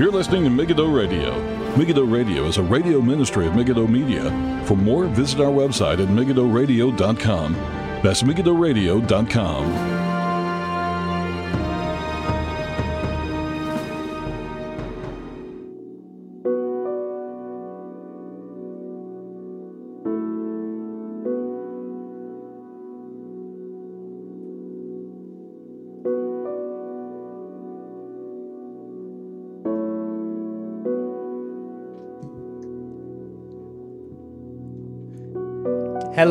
You're listening to Megiddo Radio. Megiddo Radio is a radio ministry of Megiddo Media. For more, visit our website at megiddoradio.com. That's megiddoradio.com.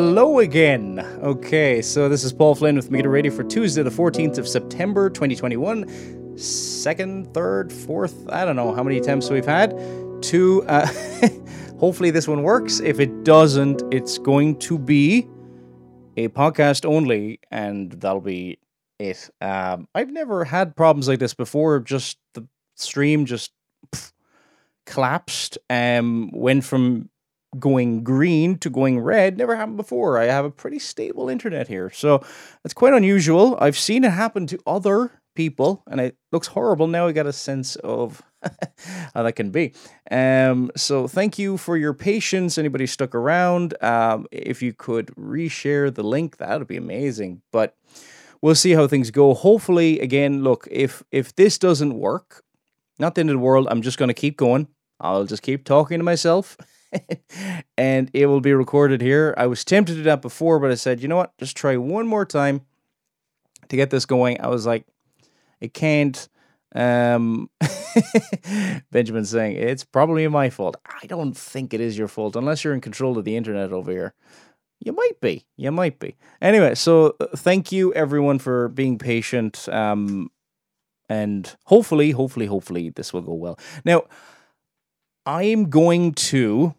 Hello again. Okay, so this is Paul Flynn with Megiddo Radio for Tuesday, the 14th of September, 2021. Second, third, fourth, I don't know how many attempts we've had to. Uh, hopefully, this one works. If it doesn't, it's going to be a podcast only, and that'll be it. Um, I've never had problems like this before. Just the stream just pff, collapsed. Um, went from going green to going red never happened before. I have a pretty stable internet here. So it's quite unusual. I've seen it happen to other people and it looks horrible. Now I got a sense of how that can be. Um, so thank you for your patience. Anybody stuck around, um, if you could reshare the link, that would be amazing. But we'll see how things go. Hopefully, again, look, if if this doesn't work, not the end of the world. I'm just going to keep going. I'll just keep talking to myself. and it will be recorded here. I was tempted to do that before, but I said, you know what? Just try one more time to get this going. I was like, it can't. Um, Benjamin saying it's probably my fault. I don't think it is your fault unless you're in control of the internet over here. You might be. You might be. Anyway, so uh, thank you everyone for being patient. Um, and hopefully, hopefully, hopefully this will go well. Now, I'm going to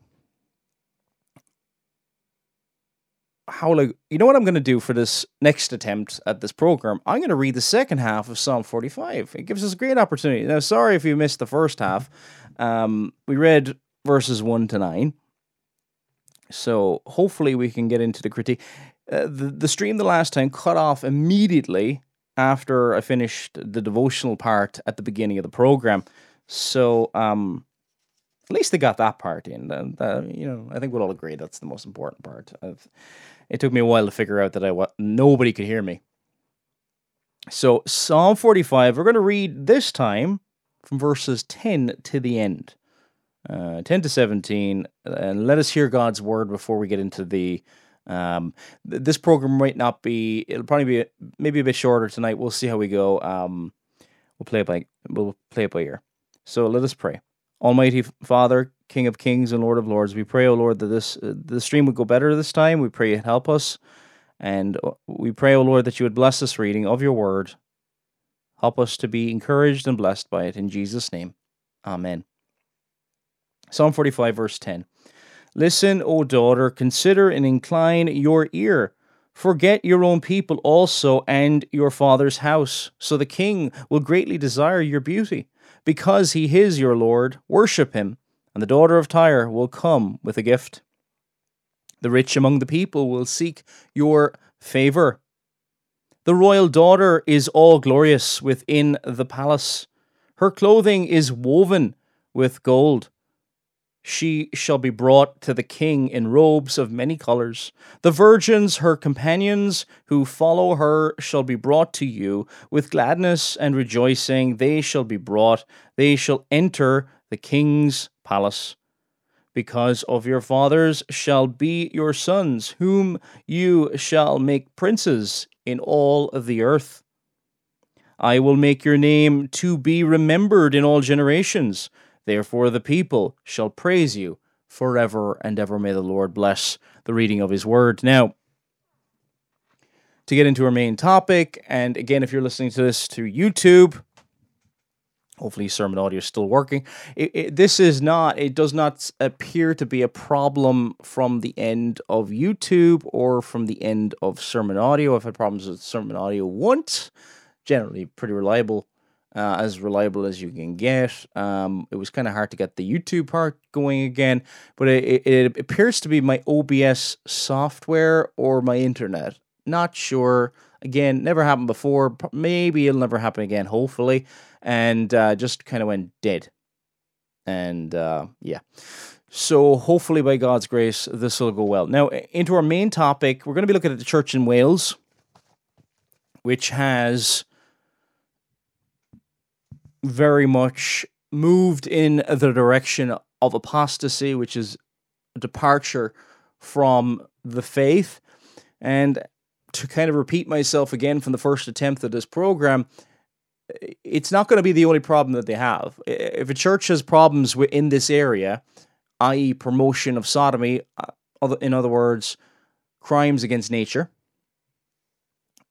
how like you know what I'm going to do for this next attempt at this program? I'm going to read the second half of Psalm 45. It gives us a great opportunity. Now, sorry if you missed the first half. Um, we read verses one to nine, so hopefully we can get into the critique. Uh, the the stream the last time cut off immediately after I finished the devotional part at the beginning of the program. So um, at least they got that part in. And, uh, you know, I think we'll all agree that's the most important part. Of, it took me a while to figure out that I wa- nobody could hear me. So Psalm 45, we're going to read this time from verses 10 to the end. Uh, 10 to 17 and let us hear god's word before we get into the um, th- this program might not be it'll probably be maybe a bit shorter tonight we'll see how we go um, we'll play it by we'll play it by ear so let us pray almighty father King of Kings and Lord of Lords. We pray, O Lord, that this uh, the stream would go better this time. We pray you help us, and uh, we pray, O Lord, that you would bless this reading of your word. Help us to be encouraged and blessed by it in Jesus' name. Amen. Psalm 45, verse 10. Listen, O daughter, consider and incline your ear. Forget your own people also and your father's house, so the king will greatly desire your beauty. Because he is your Lord, worship him and the daughter of Tyre will come with a gift. The rich among the people will seek your favor. The royal daughter is all glorious within the palace. Her clothing is woven with gold. She shall be brought to the king in robes of many colors. The virgins, her companions, who follow her, shall be brought to you. With gladness and rejoicing, they shall be brought. They shall enter the king's palace. Because of your fathers shall be your sons, whom you shall make princes in all of the earth. I will make your name to be remembered in all generations. Therefore, the people shall praise you forever and ever. May the Lord bless the reading of his word. Now, to get into our main topic, and again, if you're listening to this through YouTube, hopefully sermon audio is still working. It, it, this is not it does not appear to be a problem from the end of youtube or from the end of sermon audio. I've had problems with sermon audio once. Generally pretty reliable uh, as reliable as you can get. Um, it was kind of hard to get the youtube part going again but it, it appears to be my obs software or my internet. Not sure. Again never happened before. Maybe it'll never happen again hopefully and uh, just kind of went dead. And uh, yeah. So hopefully, by God's grace, this will go well. Now, into our main topic, we're going to be looking at the church in Wales, which has very much moved in the direction of apostasy, which is a departure from the faith. And to kind of repeat myself again from the first attempt at this program, it's not going to be the only problem that they have. If a church has problems in this area, i.e., promotion of sodomy, uh, in other words, crimes against nature.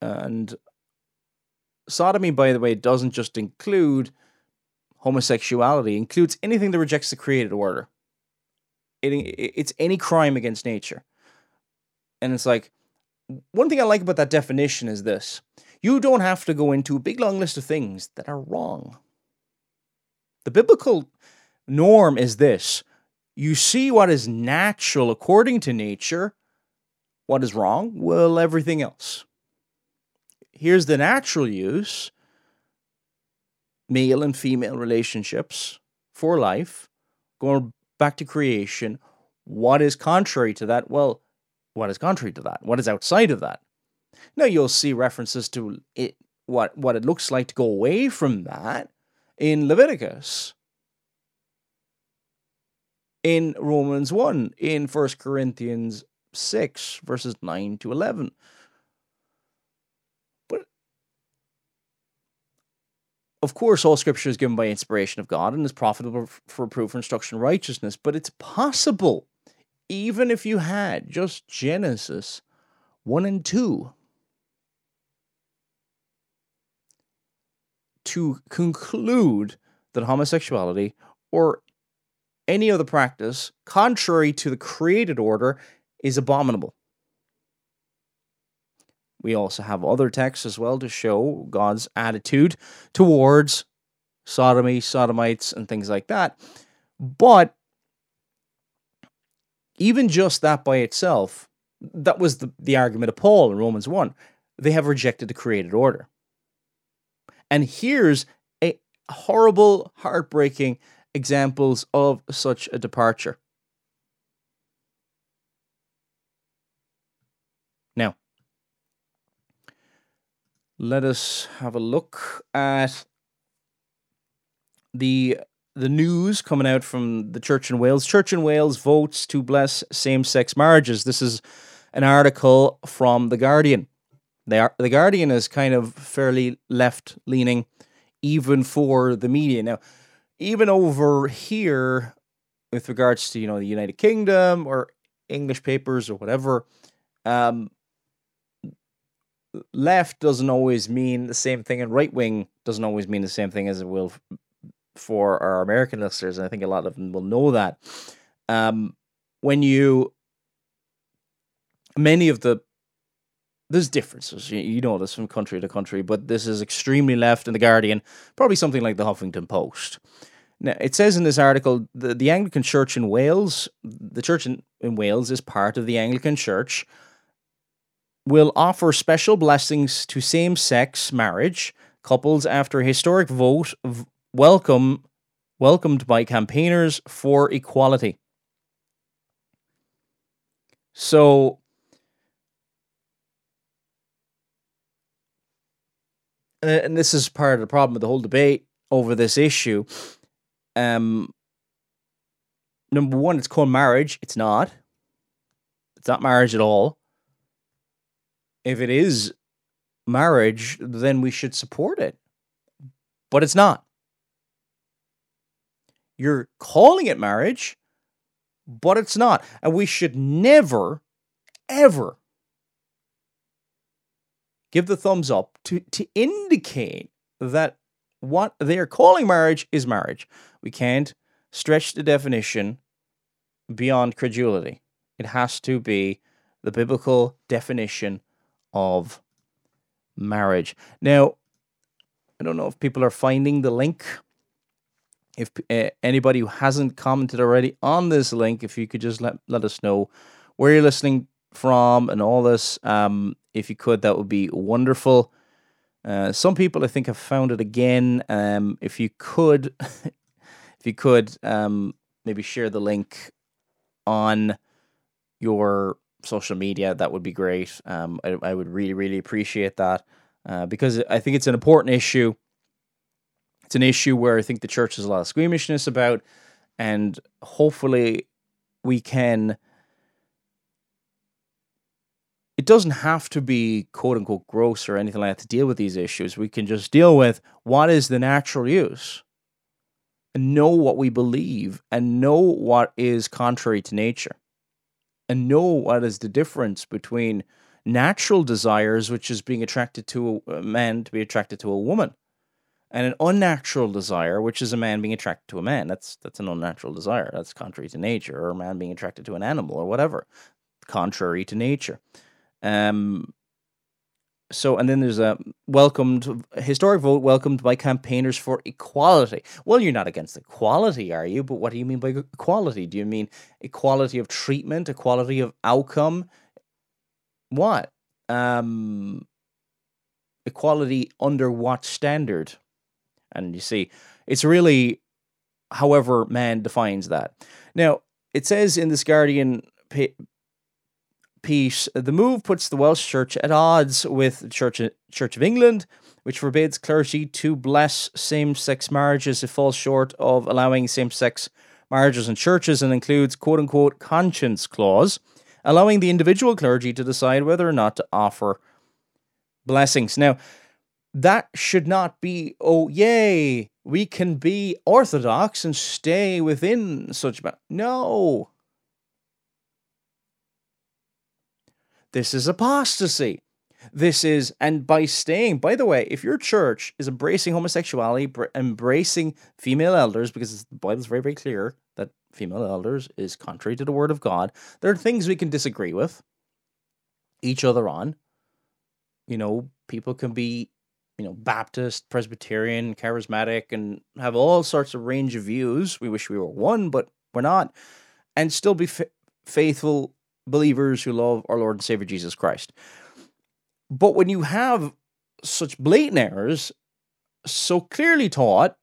And sodomy, by the way, doesn't just include homosexuality, it includes anything that rejects the created order. It, it's any crime against nature. And it's like, one thing I like about that definition is this you don't have to go into a big long list of things that are wrong. The biblical norm is this you see what is natural according to nature. What is wrong? Well, everything else. Here's the natural use male and female relationships for life, going back to creation. What is contrary to that? Well, what is contrary to that? What is outside of that? Now you'll see references to it, what what it looks like to go away from that in Leviticus in Romans 1, in 1 Corinthians 6, verses 9 to 11. But of course, all scripture is given by inspiration of God and is profitable for proof, instruction, righteousness. But it's possible, even if you had just Genesis 1 and 2, to conclude that homosexuality or any other practice contrary to the created order is abominable. We also have other texts as well to show God's attitude towards sodomy, sodomites, and things like that. But even just that by itself, that was the, the argument of Paul in Romans 1. They have rejected the created order. And here's a horrible, heartbreaking examples of such a departure. Now, let us have a look at the the news coming out from the Church in Wales. Church in Wales votes to bless same-sex marriages. This is an article from the Guardian. They are, the Guardian is kind of fairly left-leaning, even for the media. Now, even over here, with regards to you know the United Kingdom or English papers or whatever, um, left doesn't always mean the same thing, and right wing doesn't always mean the same thing as it will for our American listeners. And I think a lot of them will know that. Um, when you, many of the there's differences. You know this from country to country, but this is extremely left in the Guardian, probably something like the Huffington Post. Now, it says in this article the, the Anglican Church in Wales, the church in, in Wales is part of the Anglican Church, will offer special blessings to same sex marriage couples after a historic vote v- welcome welcomed by campaigners for equality. So and this is part of the problem with the whole debate over this issue um, number one, it's called marriage. It's not. It's not marriage at all. If it is marriage, then we should support it. But it's not. You're calling it marriage, but it's not. And we should never, ever give the thumbs up to, to indicate that what they are calling marriage is marriage. We can't stretch the definition beyond credulity. It has to be the biblical definition of marriage. Now, I don't know if people are finding the link. If uh, anybody who hasn't commented already on this link, if you could just let, let us know where you're listening from and all this, um, if you could, that would be wonderful. Uh, some people, I think, have found it again. Um, if you could if you could um, maybe share the link on your social media, that would be great. Um, I, I would really, really appreciate that uh, because I think it's an important issue. It's an issue where I think the church has a lot of squeamishness about, and hopefully we can. It doesn't have to be quote unquote gross or anything like that to deal with these issues. We can just deal with what is the natural use and know what we believe and know what is contrary to nature and know what is the difference between natural desires, which is being attracted to a man to be attracted to a woman, and an unnatural desire, which is a man being attracted to a man. That's that's an unnatural desire. That's contrary to nature, or a man being attracted to an animal, or whatever, contrary to nature. Um, so and then there's a welcomed historic vote welcomed by campaigners for equality. Well, you're not against equality, are you? But what do you mean by equality? Do you mean equality of treatment, equality of outcome? What? Um equality under what standard? And you see, it's really however man defines that. Now, it says in this Guardian piece, the move puts the Welsh Church at odds with the Church, Church of England, which forbids clergy to bless same sex marriages. It falls short of allowing same sex marriages in churches and includes quote unquote conscience clause, allowing the individual clergy to decide whether or not to offer blessings. Now, that should not be, oh, yay, we can be orthodox and stay within such. No, This is apostasy. This is, and by staying, by the way, if your church is embracing homosexuality, embracing female elders, because the Bible's very, very clear that female elders is contrary to the word of God, there are things we can disagree with each other on. You know, people can be, you know, Baptist, Presbyterian, charismatic, and have all sorts of range of views. We wish we were one, but we're not, and still be f- faithful believers who love our Lord and Savior Jesus Christ. But when you have such blatant errors so clearly taught,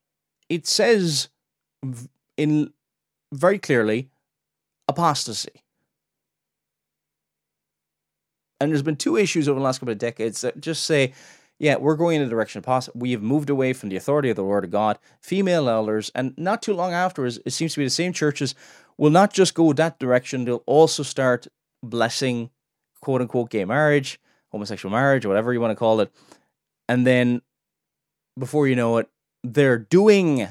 it says in very clearly apostasy. And there's been two issues over the last couple of decades that just say, yeah, we're going in the direction of apostasy. We have moved away from the authority of the Word of God, female elders, and not too long afterwards, it seems to be the same churches will not just go that direction, they'll also start blessing quote unquote gay marriage, homosexual marriage, whatever you want to call it. And then before you know it, they're doing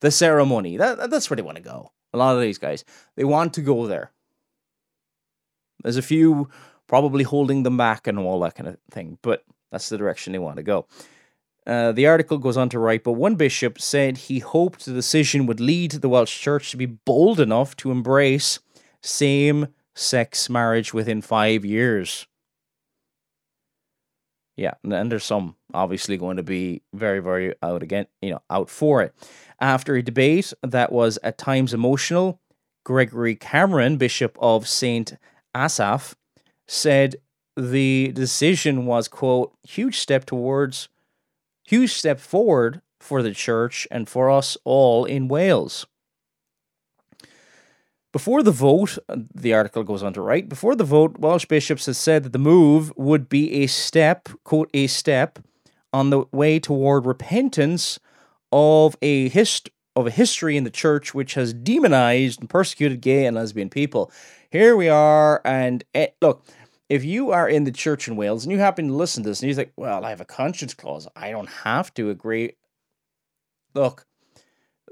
the ceremony. That, that's where they want to go. A lot of these guys, they want to go there. There's a few probably holding them back and all that kind of thing, but that's the direction they want to go. Uh, the article goes on to write, but one bishop said he hoped the decision would lead the Welsh Church to be bold enough to embrace same sex marriage within five years. Yeah, and there's some obviously going to be very, very out again, you know, out for it. After a debate that was at times emotional, Gregory Cameron, Bishop of St. Asaph, said the decision was, quote, huge step towards, huge step forward for the church and for us all in Wales. Before the vote, the article goes on to write, before the vote, Welsh bishops have said that the move would be a step, quote, a step on the way toward repentance of a hist- of a history in the church which has demonized and persecuted gay and lesbian people. Here we are, and it, look, if you are in the church in Wales and you happen to listen to this and you think, well, I have a conscience clause, I don't have to agree. Look,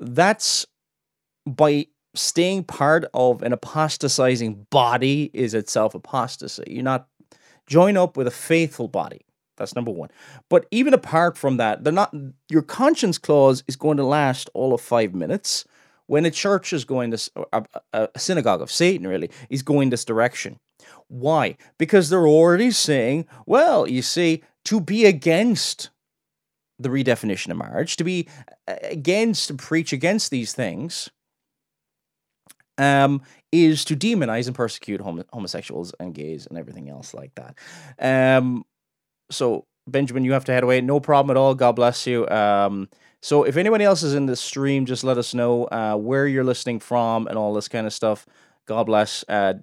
that's by staying part of an apostatizing body is itself apostasy. You're not join up with a faithful body. That's number one. But even apart from that, they're not. Your conscience clause is going to last all of five minutes. When a church is going this, a, uh, uh, a synagogue of Satan really is going this direction. Why? Because they're already saying, well, you see, to be against the redefinition of marriage, to be uh, against, to preach against these things, um, is to demonize and persecute hom- homosexuals and gays and everything else like that. Um, so Benjamin, you have to head away. No problem at all. God bless you. Um, So if anyone else is in the stream, just let us know uh, where you're listening from and all this kind of stuff. God bless. Uh,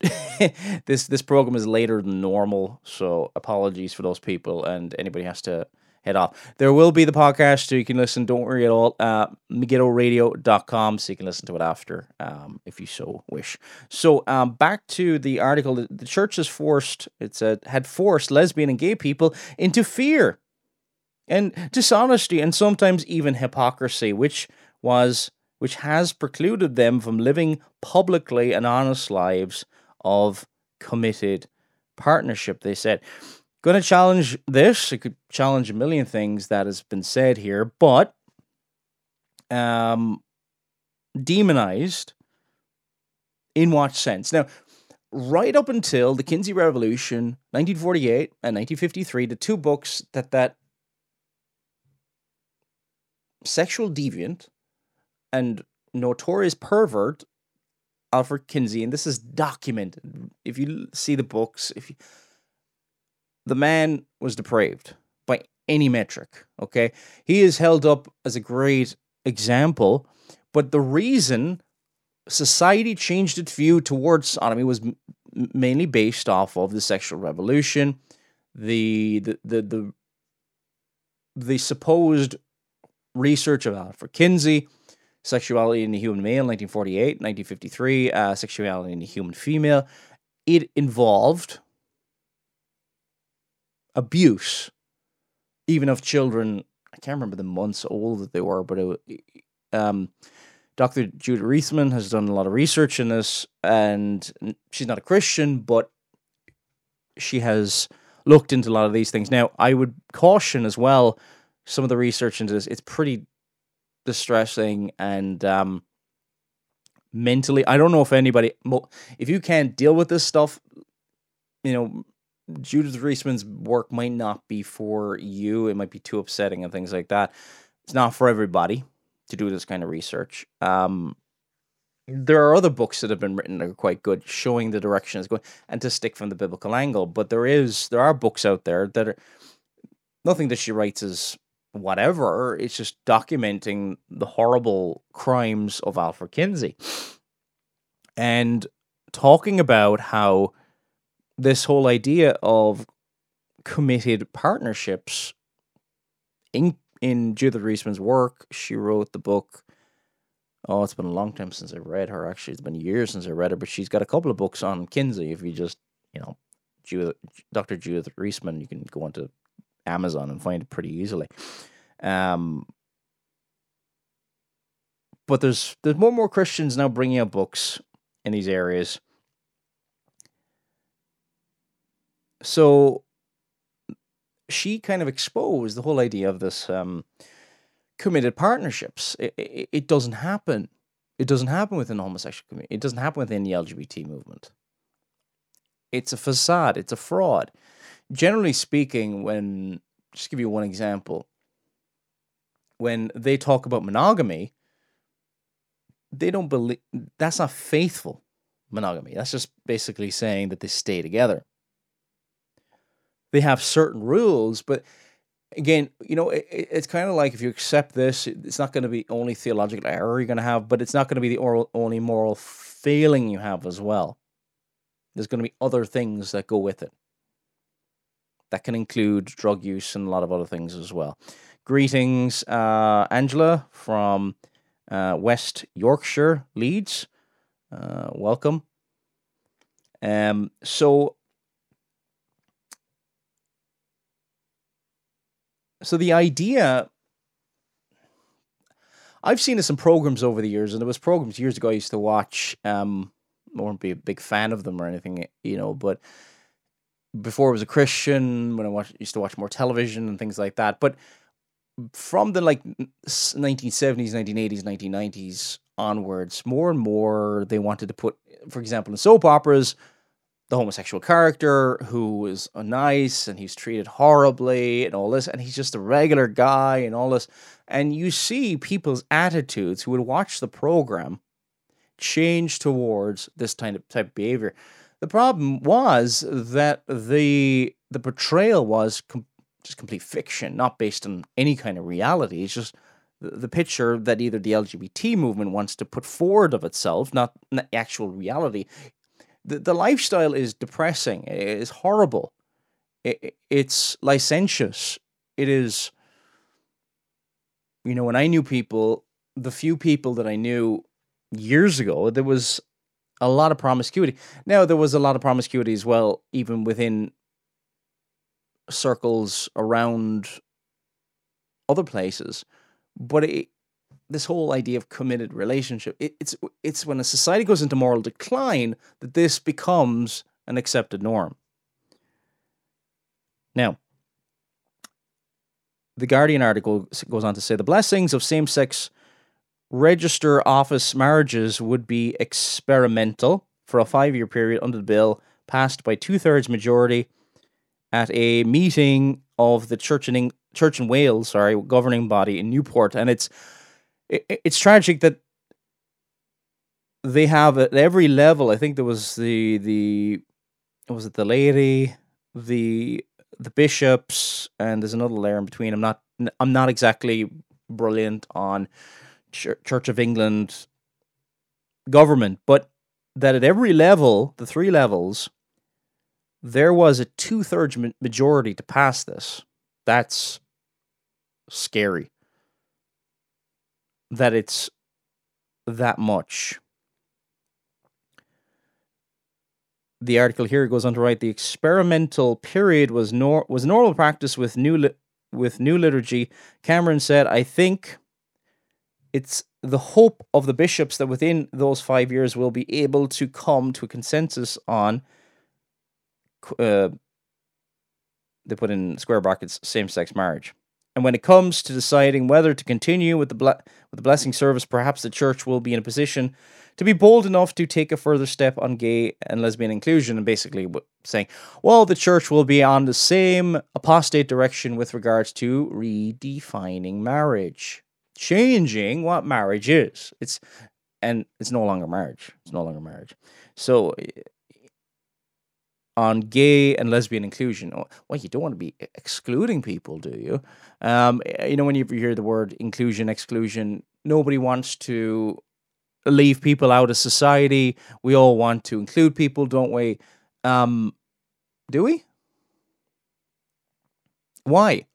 this this program is later than normal, so apologies for those people and anybody has to head off. There will be the podcast, so you can listen. Don't worry at all. Uh, MegiddoRadio.com, so you can listen to it after, um, if you so wish. So um, back to the article. The church has forced, it's a, had forced lesbian and gay people into fear and dishonesty and sometimes even hypocrisy, which was which has precluded them from living publicly and honest lives of committed partnership. They said, going to challenge this. It could challenge a million things that has been said here, but um, demonized in what sense? Now, right up until the Kinsey Revolution, 1948 and 1953, the two books that that sexual deviant and notorious pervert Alfred Kinsey, and this is documented. If you see the books, if you, the man was depraved by any metric, okay, he is held up as a great example. But the reason society changed its view towards sodomy was m- mainly based off of the sexual revolution, the the the the, the supposed research of Alfred Kinsey, Sexuality in the Human Male, 1948, 1953, uh, Sexuality in the Human Female. It involved abuse, even of children. I can't remember the months old that they were, but it, um, Dr. Judith Reisman has done a lot of research in this, and she's not a Christian, but she has looked into a lot of these things. Now, I would caution as well some of the research into this. It's pretty distressing and um, mentally. I don't know if anybody, if you can't deal with this stuff, you know, Judith Reisman's work might not be for you. It might be too upsetting and things like that. It's not for everybody to do this kind of research. Um, there are other books that have been written that are quite good, showing the direction it's going, and to stick from the biblical angle. But there is there are books out there that are nothing that she writes is whatever. It's just documenting the horrible crimes of Alfred Kinsey and talking about how this whole idea of committed partnerships in in Judith Reisman's work, she wrote the book. Oh, it's been a long time since I read her. Actually, it's been years since I read her, but she's got a couple of books on Kinsey. If you just, you know, Judith, Dr. Judith Reisman, you can go onto Amazon and find it pretty easily. Um, but there's there's more and more Christians now bringing out books in these areas. So she kind of exposed the whole idea of this um, committed partnerships. It, it, it doesn't happen. It doesn't happen within the homosexual community. It doesn't happen within the LGBT movement. It's a facade. It's a fraud. Generally speaking, when just give you one example. When they talk about monogamy, they don't believe that's not faithful monogamy. That's just basically saying that they stay together. They have certain rules, but again, you know, it, it's kind of like if you accept this, it's not going to be only theological error you're going to have, but it's not going to be the oral, only moral failing you have as well. There's going to be other things that go with it. That can include drug use and a lot of other things as well. Greetings, uh, Angela from uh, West Yorkshire, Leeds. Uh, welcome. Um, so, so the idea I've seen this in programs over the years, and there was programs years ago I used to watch. Um, I won't be a big fan of them or anything, you know, but before I was a Christian, when I watched, used to watch more television and things like that. But from the like 1970s, 1980s, 1990s onwards, more and more they wanted to put, for example, in soap operas, the homosexual character who is nice and he's treated horribly and all this, and he's just a regular guy and all this. And you see people's attitudes who would watch the program change towards this kind of type of behavior. The problem was that the the portrayal was com- just complete fiction, not based on any kind of reality. It's just the, the picture that either the LGBT movement wants to put forward of itself, not the actual reality. The, the lifestyle is depressing. It is horrible. It, it's licentious. It is, you know, when I knew people, the few people that I knew years ago, there was a lot of promiscuity. Now, there was a lot of promiscuity as well, even within circles around other places. But it, this whole idea of committed relationship, it, it's it's when a society goes into moral decline that this becomes an accepted norm. Now, the Guardian article goes on to say the blessings of same-sex register office marriages would be experimental for a five-year period under the bill passed by two-thirds majority at a meeting of the Church in Church in Wales, sorry, governing body in Newport, and it's it, it's tragic that they have at every level. I think there was the the was it the lady, the the bishops, and there's another layer in between. I'm not I'm not exactly brilliant on Church of England government, but that at every level, the three levels, there was a two thirds majority to pass this. That's scary. That it's that much. The article here goes on to write the experimental period was nor- was normal practice with new li- with new liturgy. Cameron said, "I think it's the hope of the bishops that within those five years we'll be able to come to a consensus on uh, they put in square brackets same sex marriage. And when it comes to deciding whether to continue with the ble- with the blessing service, perhaps the church will be in a position to be bold enough to take a further step on gay and lesbian inclusion, and basically saying, well, the church will be on the same apostate direction with regards to redefining marriage, changing what marriage is. It's and it's no longer marriage. It's no longer marriage. So on gay and lesbian inclusion. Well, you don't want to be excluding people, do you? Um, you know, when you hear the word inclusion, exclusion, nobody wants to leave people out of society. We all want to include people, don't we? Um, do we? Why?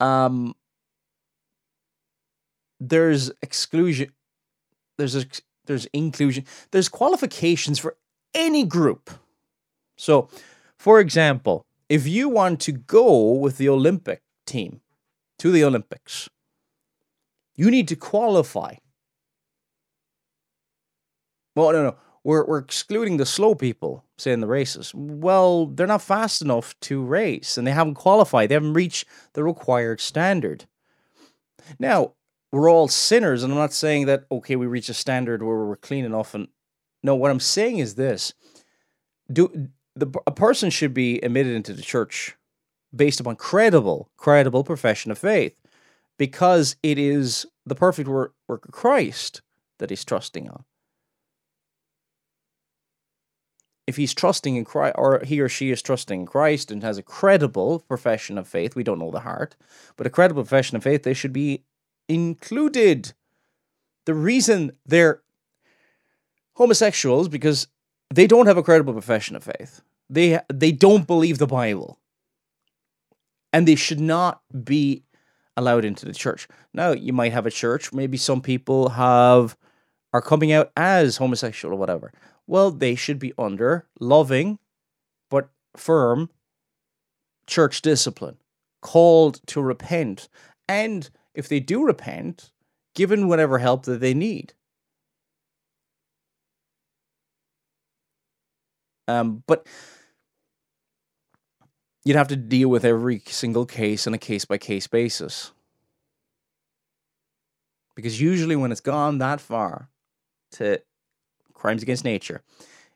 Um, there's exclusion. There's there's inclusion. There's qualifications for any group so, for example, if you want to go with the Olympic team to the Olympics, you need to qualify. Well, no, no. We're, we're excluding the slow people, say in the races. Well, they're not fast enough to race and they haven't qualified. They haven't reached the required standard. Now, we're all sinners, and I'm not saying that, okay, we reach a standard where we're clean enough. And no, what I'm saying is this do the a person should be admitted into the church based upon credible, credible profession of faith, because it is the perfect work, work of Christ that he's trusting on. If he's trusting in Christ, or he or she is trusting in Christ and has a credible profession of faith, we don't know the heart, but a credible profession of faith, they should be included. The reason they're homosexuals because they don't have a credible profession of faith. They they don't believe the Bible. And they should not be allowed into the church. Now, you might have a church, maybe some people have are coming out as homosexual or whatever. Well, they should be under loving but firm church discipline, called to repent. And if they do repent, given whatever help that they need. Um, but you'd have to deal with every single case on a case by case basis. Because usually, when it's gone that far to crimes against nature,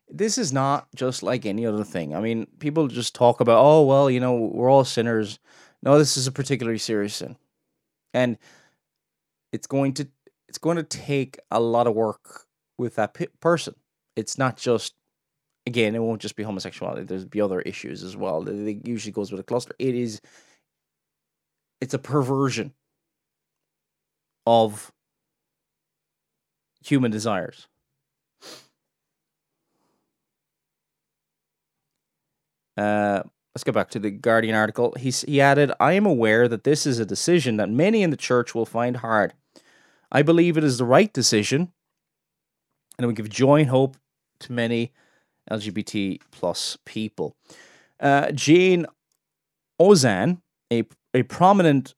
this is not just like any other thing. I mean, people just talk about, oh, well, you know, we're all sinners. No, this is a particularly serious sin. And it's going to it's going to take a lot of work with that person. It's not just again, it won't just be homosexuality. There's be other issues as well. It usually goes with a cluster. It is it's a perversion of human desires. Uh, let's go back to the Guardian article. He, he added, I am aware that this is a decision that many in the church will find hard. I believe it is the right decision, and it will give joy and hope to many LGBT plus people. Uh, Jane Ozanne, a, a prominent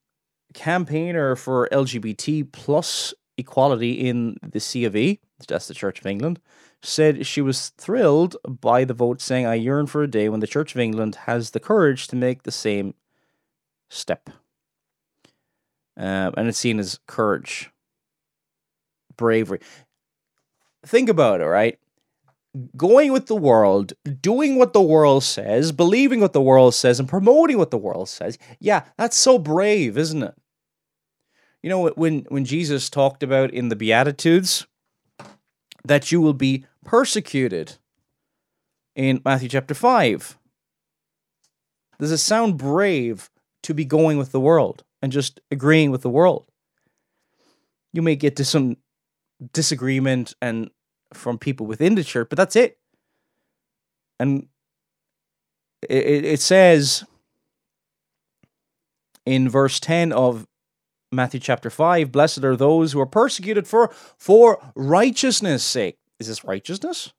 campaigner for LGBT plus equality in the C of E, that's the Church of England, said she was thrilled by the vote, saying, I yearn for a day when the Church of England has the courage to make the same step. Um, and it's seen as courage, bravery. Think about it, right? Going with the world, doing what the world says, believing what the world says, and promoting what the world says. Yeah, that's so brave, isn't it? You know, when, when Jesus talked about in the Beatitudes that you will be persecuted in Matthew chapter 5. Does it sound brave to be going with the world and just agreeing with the world? You may get to some disagreement and from people within the church, but that's it. And it, it says in verse 10 of Matthew chapter 5 Blessed are those who are persecuted for, for righteousness' sake. Is this righteousness?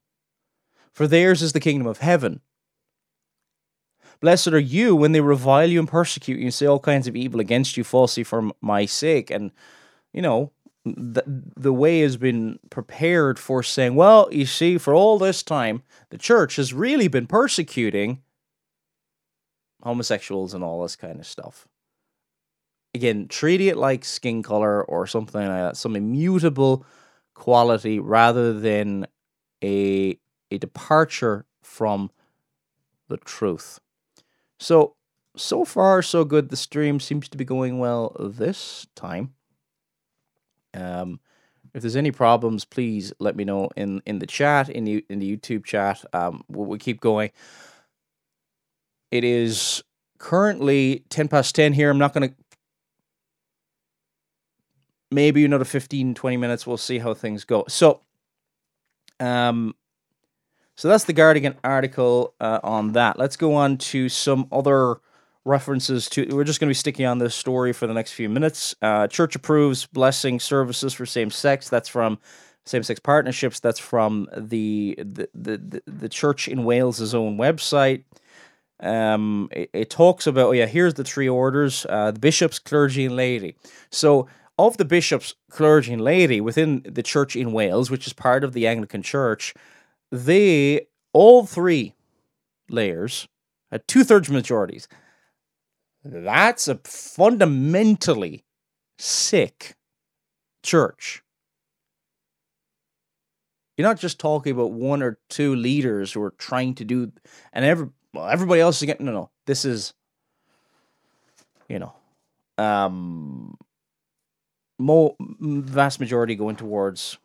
For theirs is the kingdom of heaven. Blessed are you when they revile you and persecute you and say all kinds of evil against you falsely for my sake. And, you know, the, the way has been prepared for saying, well, you see, for all this time, the church has really been persecuting homosexuals and all this kind of stuff again, treat it like skin color or something like that, some immutable quality rather than a a departure from the truth. So so far so good. The stream seems to be going well this time. Um, if there's any problems, please let me know in in the chat in the in the YouTube chat. Um, we'll, we'll keep going. It is currently 10 past 10 here. I'm not going to maybe another 15, 20 minutes. We'll see how things go. So, um, so that's the Guardian article uh, on that. Let's go on to some other references to. We're just going to be sticking on this story for the next few minutes. Uh, Church approves blessing services for same sex. That's from same sex partnerships. That's from the the the the church in Wales's own website. Um, it, it, talks about oh yeah, here's the three orders: uh, the bishops, clergy, and laity. So of the bishops, clergy, and laity within the church in Wales, which is part of the Anglican Church, they all three layers had two thirds majorities. That's a fundamentally sick church. You're not just talking about one or two leaders who are trying to do, and every well, everybody else is getting no, no. This is, you know, um, more vast majority going towards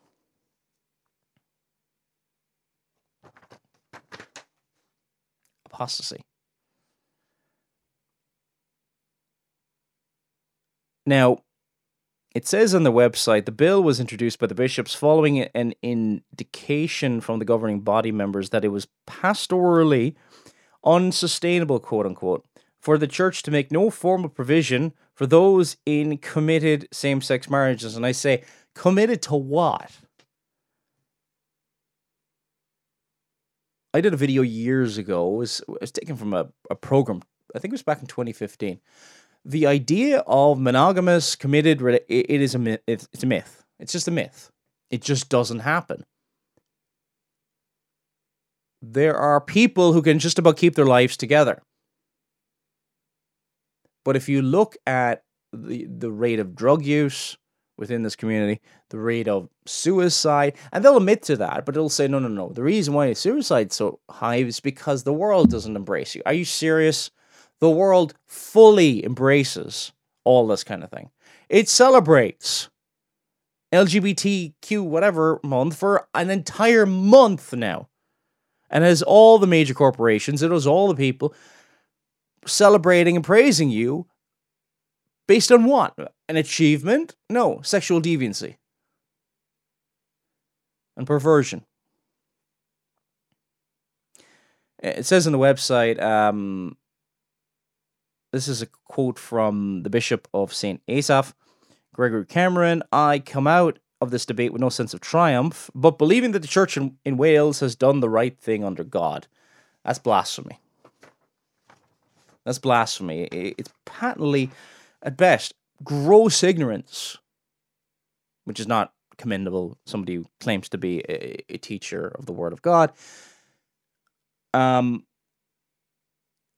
apostasy. Now, it says on the website the bill was introduced by the bishops following an indication from the governing body members that it was pastorally unsustainable, quote unquote, for the church to make no formal provision for those in committed same sex marriages. And I say, committed to what? I did a video years ago. It was, it was taken from a, a program, I think it was back in 2015. The idea of monogamous committed, it, is a myth. It's, it's a myth. It's just a myth. It just doesn't happen. There are people who can just about keep their lives together. But if you look at the, the rate of drug use within this community, the rate of suicide, and they'll admit to that, but they'll say, no, no, no. The reason why suicide's so high is because the world doesn't embrace you. Are you serious? The world fully embraces all this kind of thing. It celebrates LGBTQ whatever month for an entire month now. And has all the major corporations, it has all the people celebrating and praising you Based on what? An achievement? No, sexual deviancy and perversion. It says on the website, um, this is a quote from the Bishop of St. Asaph, Gregory Cameron. I come out of this debate with no sense of triumph, but believing that the church in, in Wales has done the right thing under God. That's blasphemy. That's blasphemy. It's patently, at best, gross ignorance, which is not commendable. Somebody who claims to be a, a teacher of the Word of God. Um,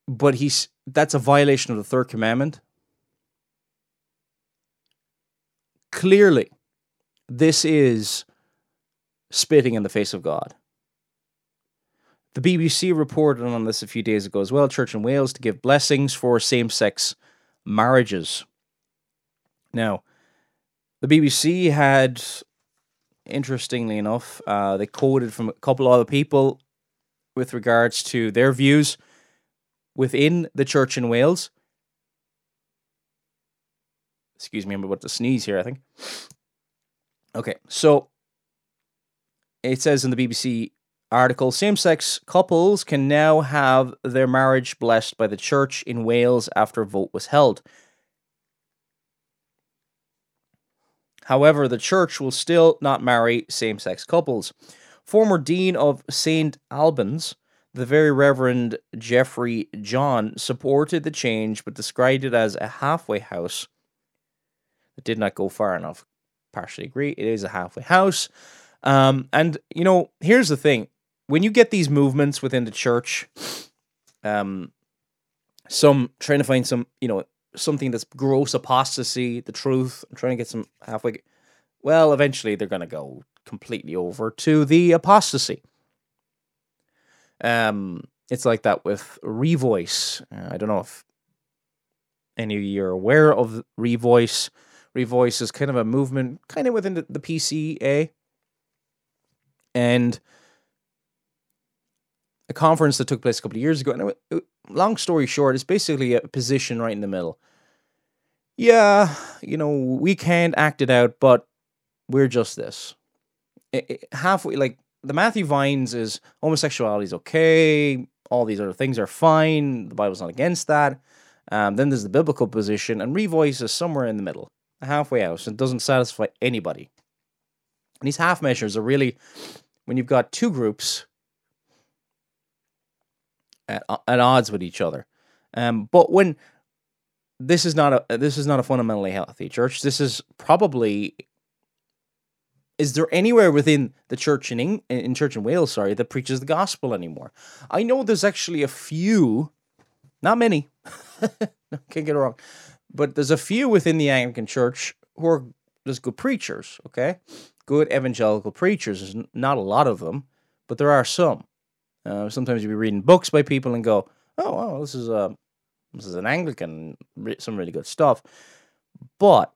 but he's that's a violation of the third commandment. Clearly, this is spitting in the face of God. The BBC reported on this a few days ago as well. Church in Wales to give blessings for same sex marriages. Now, the BBC had, interestingly enough, uh, they quoted from a couple of other people with regards to their views within the church in Wales. Excuse me, I'm about to sneeze here, I think. Okay, so it says in the BBC article same sex couples can now have their marriage blessed by the church in Wales after a vote was held. However, the church will still not marry same sex couples. Former Dean of St. Albans, the Very Reverend Jeffrey John, supported the change but described it as a halfway house. It did not go far enough. Partially agree. It is a halfway house. Um, and, you know, here's the thing when you get these movements within the church, um, some trying to find some, you know, something that's gross apostasy, the truth, I'm trying to get some halfway. Well, eventually they're going to go completely over to the apostasy. Um, it's like that with Revoice. Uh, I don't know if any of you are aware of Revoice. Revoice is kind of a movement, kind of within the, the PCA, and a conference that took place a couple of years ago. And it, long story short, it's basically a position right in the middle. Yeah, you know, we can't act it out, but we're just this. It, it, halfway, like the Matthew Vines is homosexuality is okay. All these other things are fine. The Bible's not against that. Um, then there's the biblical position, and Revoice is somewhere in the middle, halfway house, and doesn't satisfy anybody. And these half measures are really when you've got two groups at, at odds with each other. Um, but when this is not a this is not a fundamentally healthy church. This is probably is there anywhere within the church in Eng- in church in Wales, sorry, that preaches the gospel anymore? I know there's actually a few, not many. can't get it wrong, but there's a few within the Anglican Church who are just good preachers. Okay, good evangelical preachers. There's not a lot of them, but there are some. Uh, sometimes you'll be reading books by people and go, "Oh, well, this is a this is an Anglican, some really good stuff." But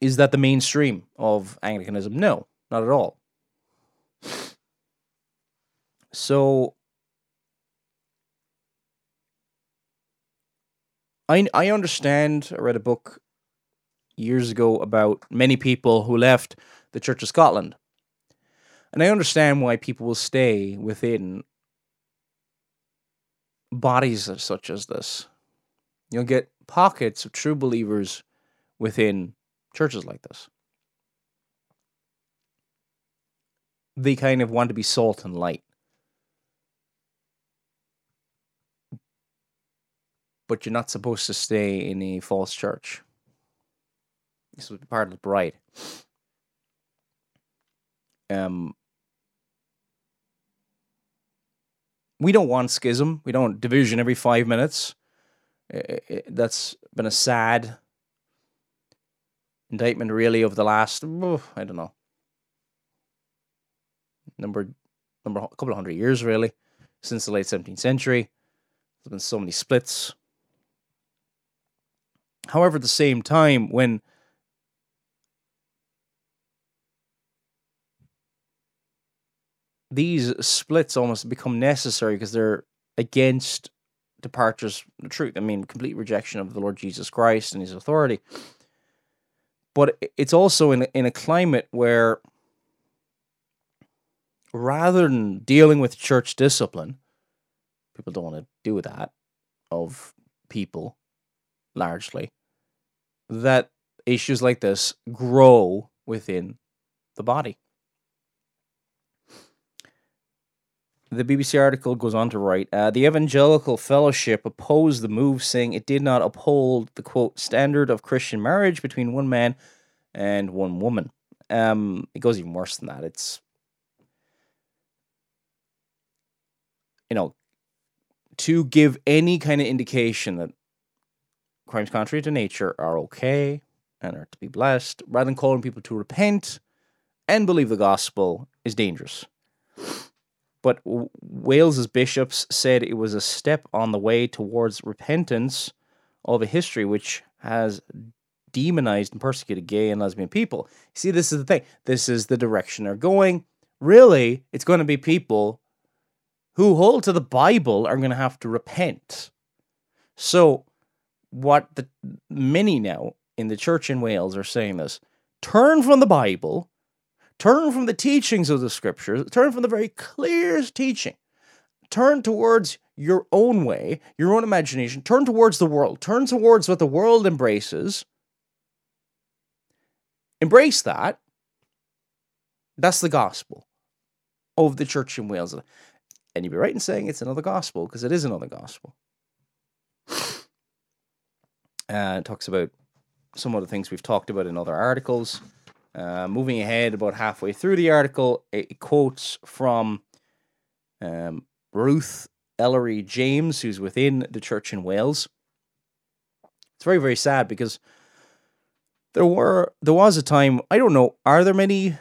is that the mainstream of Anglicanism? No, not at all. So I I understand. I read a book years ago about many people who left the Church of Scotland and I understand why people will stay within bodies such as this. You'll get pockets of true believers within churches like this. They kind of want to be salt and light. But you're not supposed to stay in a false church. This was part of the bride. Um, we don't want schism. We don't want division every five minutes. It, it, that's been a sad indictment, really, of the last oh, I don't know number number a couple of hundred years, really, since the late seventeenth century. There's been so many splits. However, at the same time, when these splits almost become necessary because they're against departures the truth. I mean, complete rejection of the Lord Jesus Christ and his authority. But it's also in, in a climate where rather than dealing with church discipline, people don't want to do that of people largely, that issues like this grow within the body. The BBC article goes on to write uh, The Evangelical Fellowship opposed the move, saying it did not uphold the quote standard of Christian marriage between one man and one woman. Um, it goes even worse than that. It's, you know, to give any kind of indication that crimes contrary to nature are okay and are to be blessed, rather than calling people to repent and believe the gospel, is dangerous. But Wales's bishops said it was a step on the way towards repentance of a history which has demonized and persecuted gay and lesbian people. See, this is the thing. This is the direction they're going. Really, it's going to be people who hold to the Bible are going to have to repent. So, what the many now in the church in Wales are saying this turn from the Bible Turn from the teachings of the scriptures, turn from the very clear teaching. Turn towards your own way, your own imagination. Turn towards the world. Turn towards what the world embraces. Embrace that. That's the gospel of the church in Wales. And you'd be right in saying it's another gospel because it is another gospel. Uh, it talks about some of the things we've talked about in other articles. Uh, moving ahead, about halfway through the article, it quotes from um, Ruth Ellery James, who's within the church in Wales. It's very, very sad because there were there was a time I don't know. Are there many?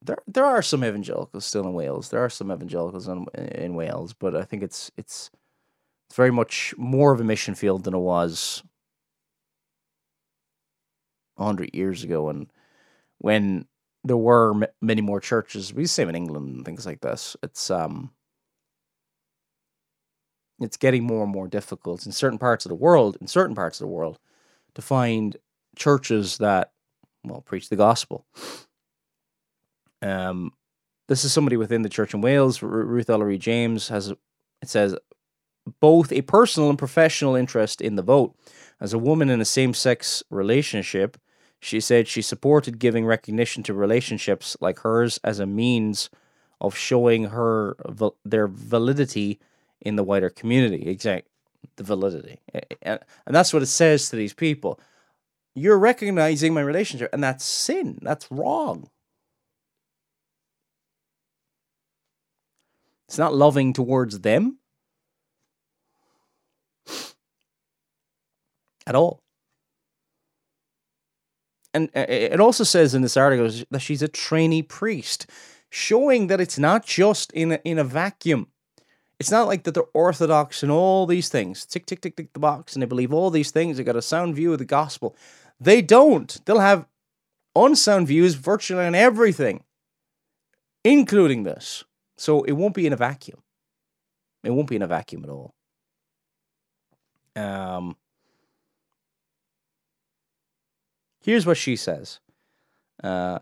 There there are some evangelicals still in Wales. There are some evangelicals in in Wales, but I think it's it's it's very much more of a mission field than it was 100 years ago and when there were m- many more churches. We same in england and things like this. It's um it's getting more and more difficult in certain parts of the world in certain parts of the world to find churches that well preach the gospel. Um this is somebody within the church in wales R- ruth ellery james has it says both a personal and professional interest in the vote as a woman in a same sex relationship, she said she supported giving recognition to relationships like hers as a means of showing her their validity in the wider community. Exact the validity, and that's what it says to these people. You're recognizing my relationship, and that's sin. That's wrong. It's not loving towards them. At all. And it also says in this article that she's a trainee priest, showing that it's not just in a, in a vacuum. It's not like that they're orthodox and all these things. Tick, tick, tick, tick the box, and they believe all these things. They got a sound view of the gospel. They don't. They'll have unsound views virtually on everything, including this. So it won't be in a vacuum. It won't be in a vacuum at all. Um, Here's what she says. Uh,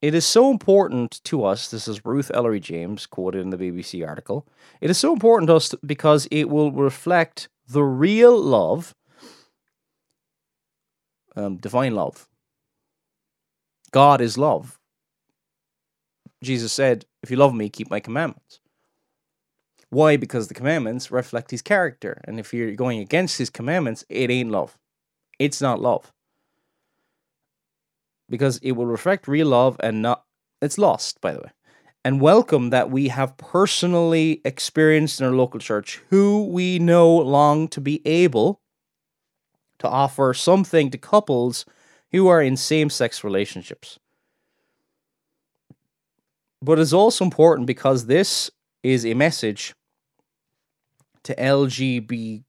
it is so important to us. This is Ruth Ellery James, quoted in the BBC article. It is so important to us because it will reflect the real love, um, divine love. God is love. Jesus said, If you love me, keep my commandments. Why? Because the commandments reflect his character. And if you're going against his commandments, it ain't love. It's not love because it will reflect real love and not it's lost by the way and welcome that we have personally experienced in our local church who we know long to be able to offer something to couples who are in same-sex relationships but it's also important because this is a message to LGBTQ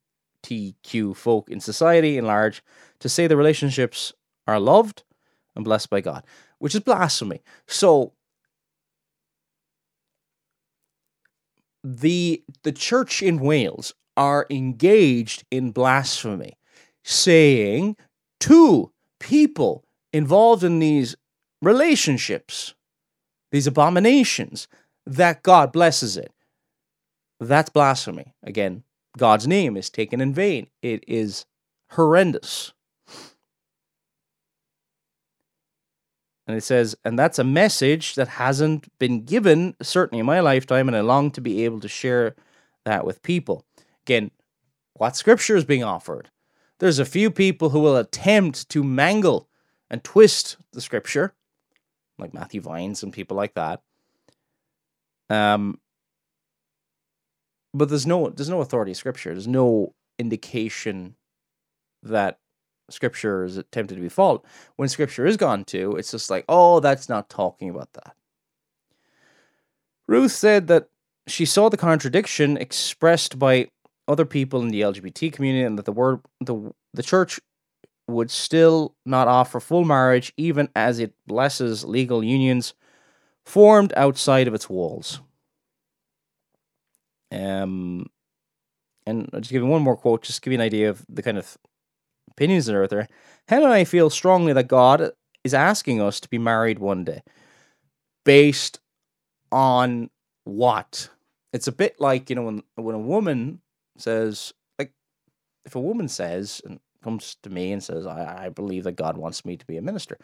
folk in society in large to say the relationships are loved and blessed by God, which is blasphemy. So the the church in Wales are engaged in blasphemy, saying to people involved in these relationships, these abominations, that God blesses it. That's blasphemy. Again, God's name is taken in vain. It is horrendous. And it says, and that's a message that hasn't been given, certainly in my lifetime, and I long to be able to share that with people. Again, what scripture is being offered? There's a few people who will attempt to mangle and twist the scripture, like Matthew Vines and people like that. Um, but there's no there's no authority of scripture. There's no indication that scripture is attempted to be fault. When scripture is gone to, it's just like, oh, that's not talking about that. Ruth said that she saw the contradiction expressed by other people in the LGBT community and that the word the the church would still not offer full marriage even as it blesses legal unions formed outside of its walls. Um and I'll just give you one more quote, just to give you an idea of the kind of opinions that are out there. Helen and I feel strongly that God is asking us to be married one day. Based on what? It's a bit like, you know, when when a woman says, like, if a woman says and comes to me and says, I, I believe that God wants me to be a minister,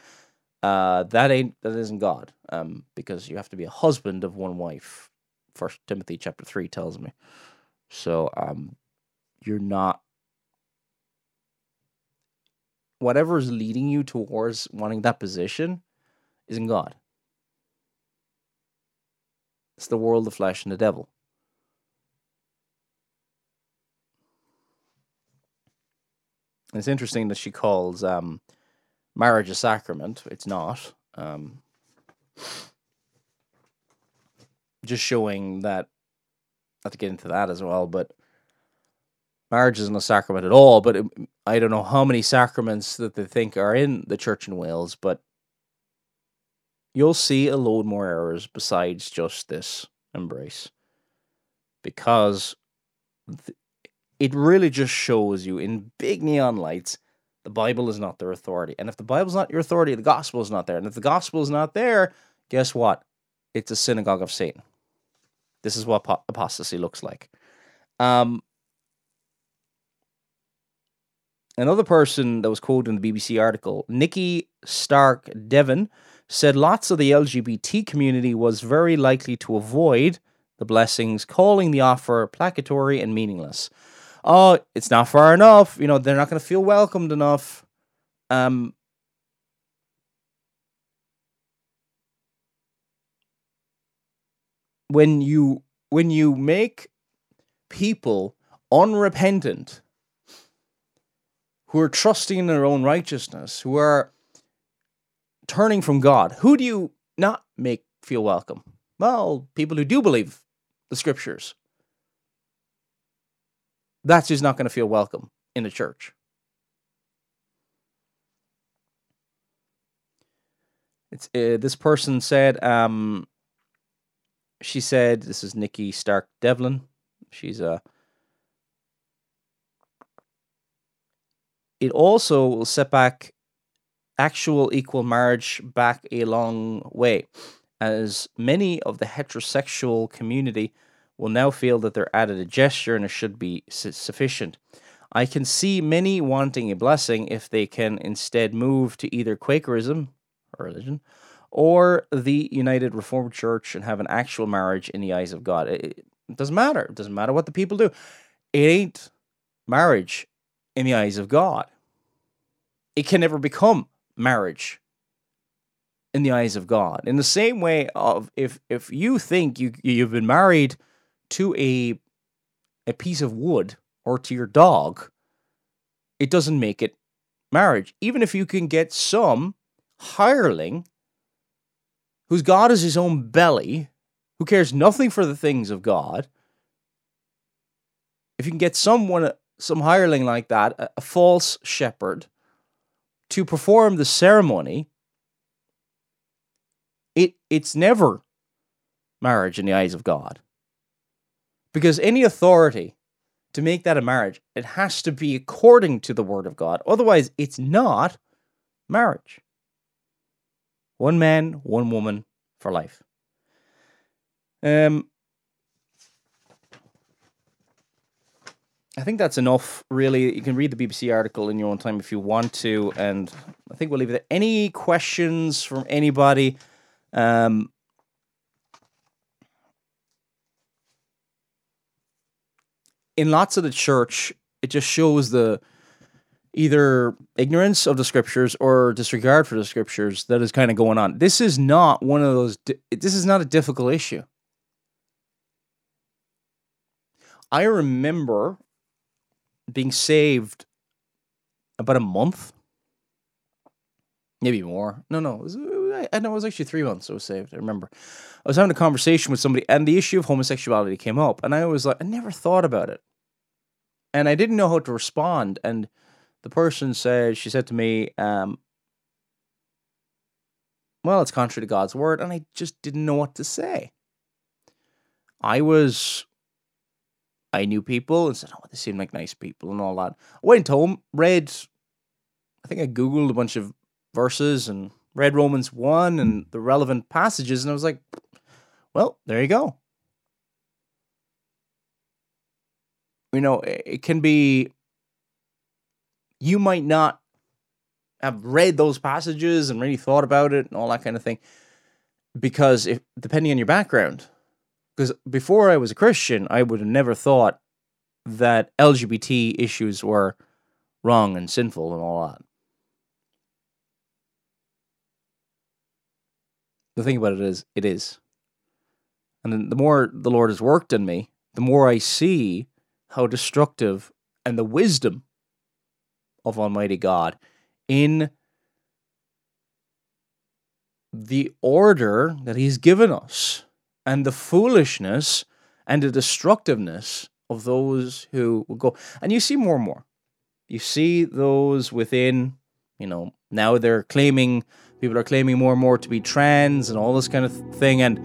uh, that ain't that isn't God. Um, because you have to be a husband of one wife. First Timothy chapter three tells me. So um you're not whatever is leading you towards wanting that position isn't God. It's the world, the flesh, and the devil. It's interesting that she calls um, marriage a sacrament. It's not. Um, just showing that, not to get into that as well, but marriage isn't a sacrament at all. But it, I don't know how many sacraments that they think are in the church in Wales, but you'll see a load more errors besides just this embrace. Because th- it really just shows you in big neon lights the Bible is not their authority. And if the Bible's not your authority, the gospel is not there. And if the gospel is not there, guess what? It's a synagogue of Satan. This is what apostasy looks like. Um, another person that was quoted in the BBC article, Nikki Stark Devon, said lots of the LGBT community was very likely to avoid the blessings, calling the offer placatory and meaningless oh, it's not far enough. You know, they're not going to feel welcomed enough. Um, when you when you make people unrepentant who are trusting in their own righteousness who are turning from god who do you not make feel welcome well people who do believe the scriptures that's just not going to feel welcome in the church. It's uh, this person said. Um, she said, "This is Nikki Stark Devlin. She's a." It also will set back actual equal marriage back a long way, as many of the heterosexual community will now feel that they're added a gesture and it should be su- sufficient. I can see many wanting a blessing if they can instead move to either Quakerism, or religion, or the United Reformed Church and have an actual marriage in the eyes of God. It, it doesn't matter. It doesn't matter what the people do. It ain't marriage in the eyes of God. It can never become marriage in the eyes of God. In the same way of if if you think you you've been married to a a piece of wood or to your dog, it doesn't make it marriage. Even if you can get some hireling whose God is his own belly, who cares nothing for the things of God, if you can get someone, some hireling like that, a, a false shepherd, to perform the ceremony, it it's never marriage in the eyes of God. Because any authority to make that a marriage, it has to be according to the word of God. Otherwise, it's not marriage. One man, one woman for life. Um, I think that's enough, really. You can read the BBC article in your own time if you want to, and I think we'll leave it there. Any questions from anybody? Um, in lots of the church, it just shows the either ignorance of the scriptures or disregard for the scriptures that is kind of going on. This is not one of those. This is not a difficult issue. I remember being saved about a month, maybe more. No, no, was, I know it was actually three months. I was saved. I remember. I was having a conversation with somebody, and the issue of homosexuality came up, and I was like, I never thought about it, and I didn't know how to respond. And the person said, she said to me, um, "Well, it's contrary to God's word," and I just didn't know what to say. I was I knew people and said, "Oh, they seem like nice people and all that." I went home, read. I think I googled a bunch of verses and read Romans one and the relevant passages, and I was like, "Well, there you go." You know, it can be. You might not have read those passages and really thought about it and all that kind of thing, because if depending on your background, because before I was a Christian, I would have never thought that LGBT issues were wrong and sinful and all that. The thing about it is, it is. And the more the Lord has worked in me, the more I see how destructive and the wisdom of Almighty God in the order that He's given us and the foolishness and the destructiveness of those who will go. And you see more and more. You see those within, you know, now they're claiming, people are claiming more and more to be trans and all this kind of thing. And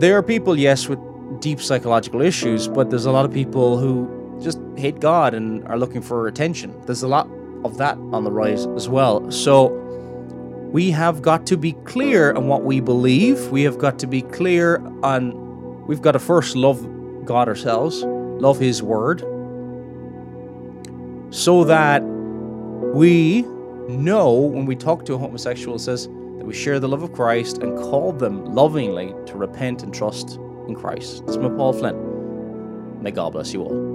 there are people, yes, with deep psychological issues, but there's a lot of people who just hate God and are looking for attention. There's a lot of that on the rise as well. So we have got to be clear on what we believe. We have got to be clear on, we've got to first love God ourselves, love His Word, so that we know when we talk to a homosexual, it says that we share the love of Christ and call them lovingly to repent and trust in Christ. This is my Paul Flynn. May God bless you all.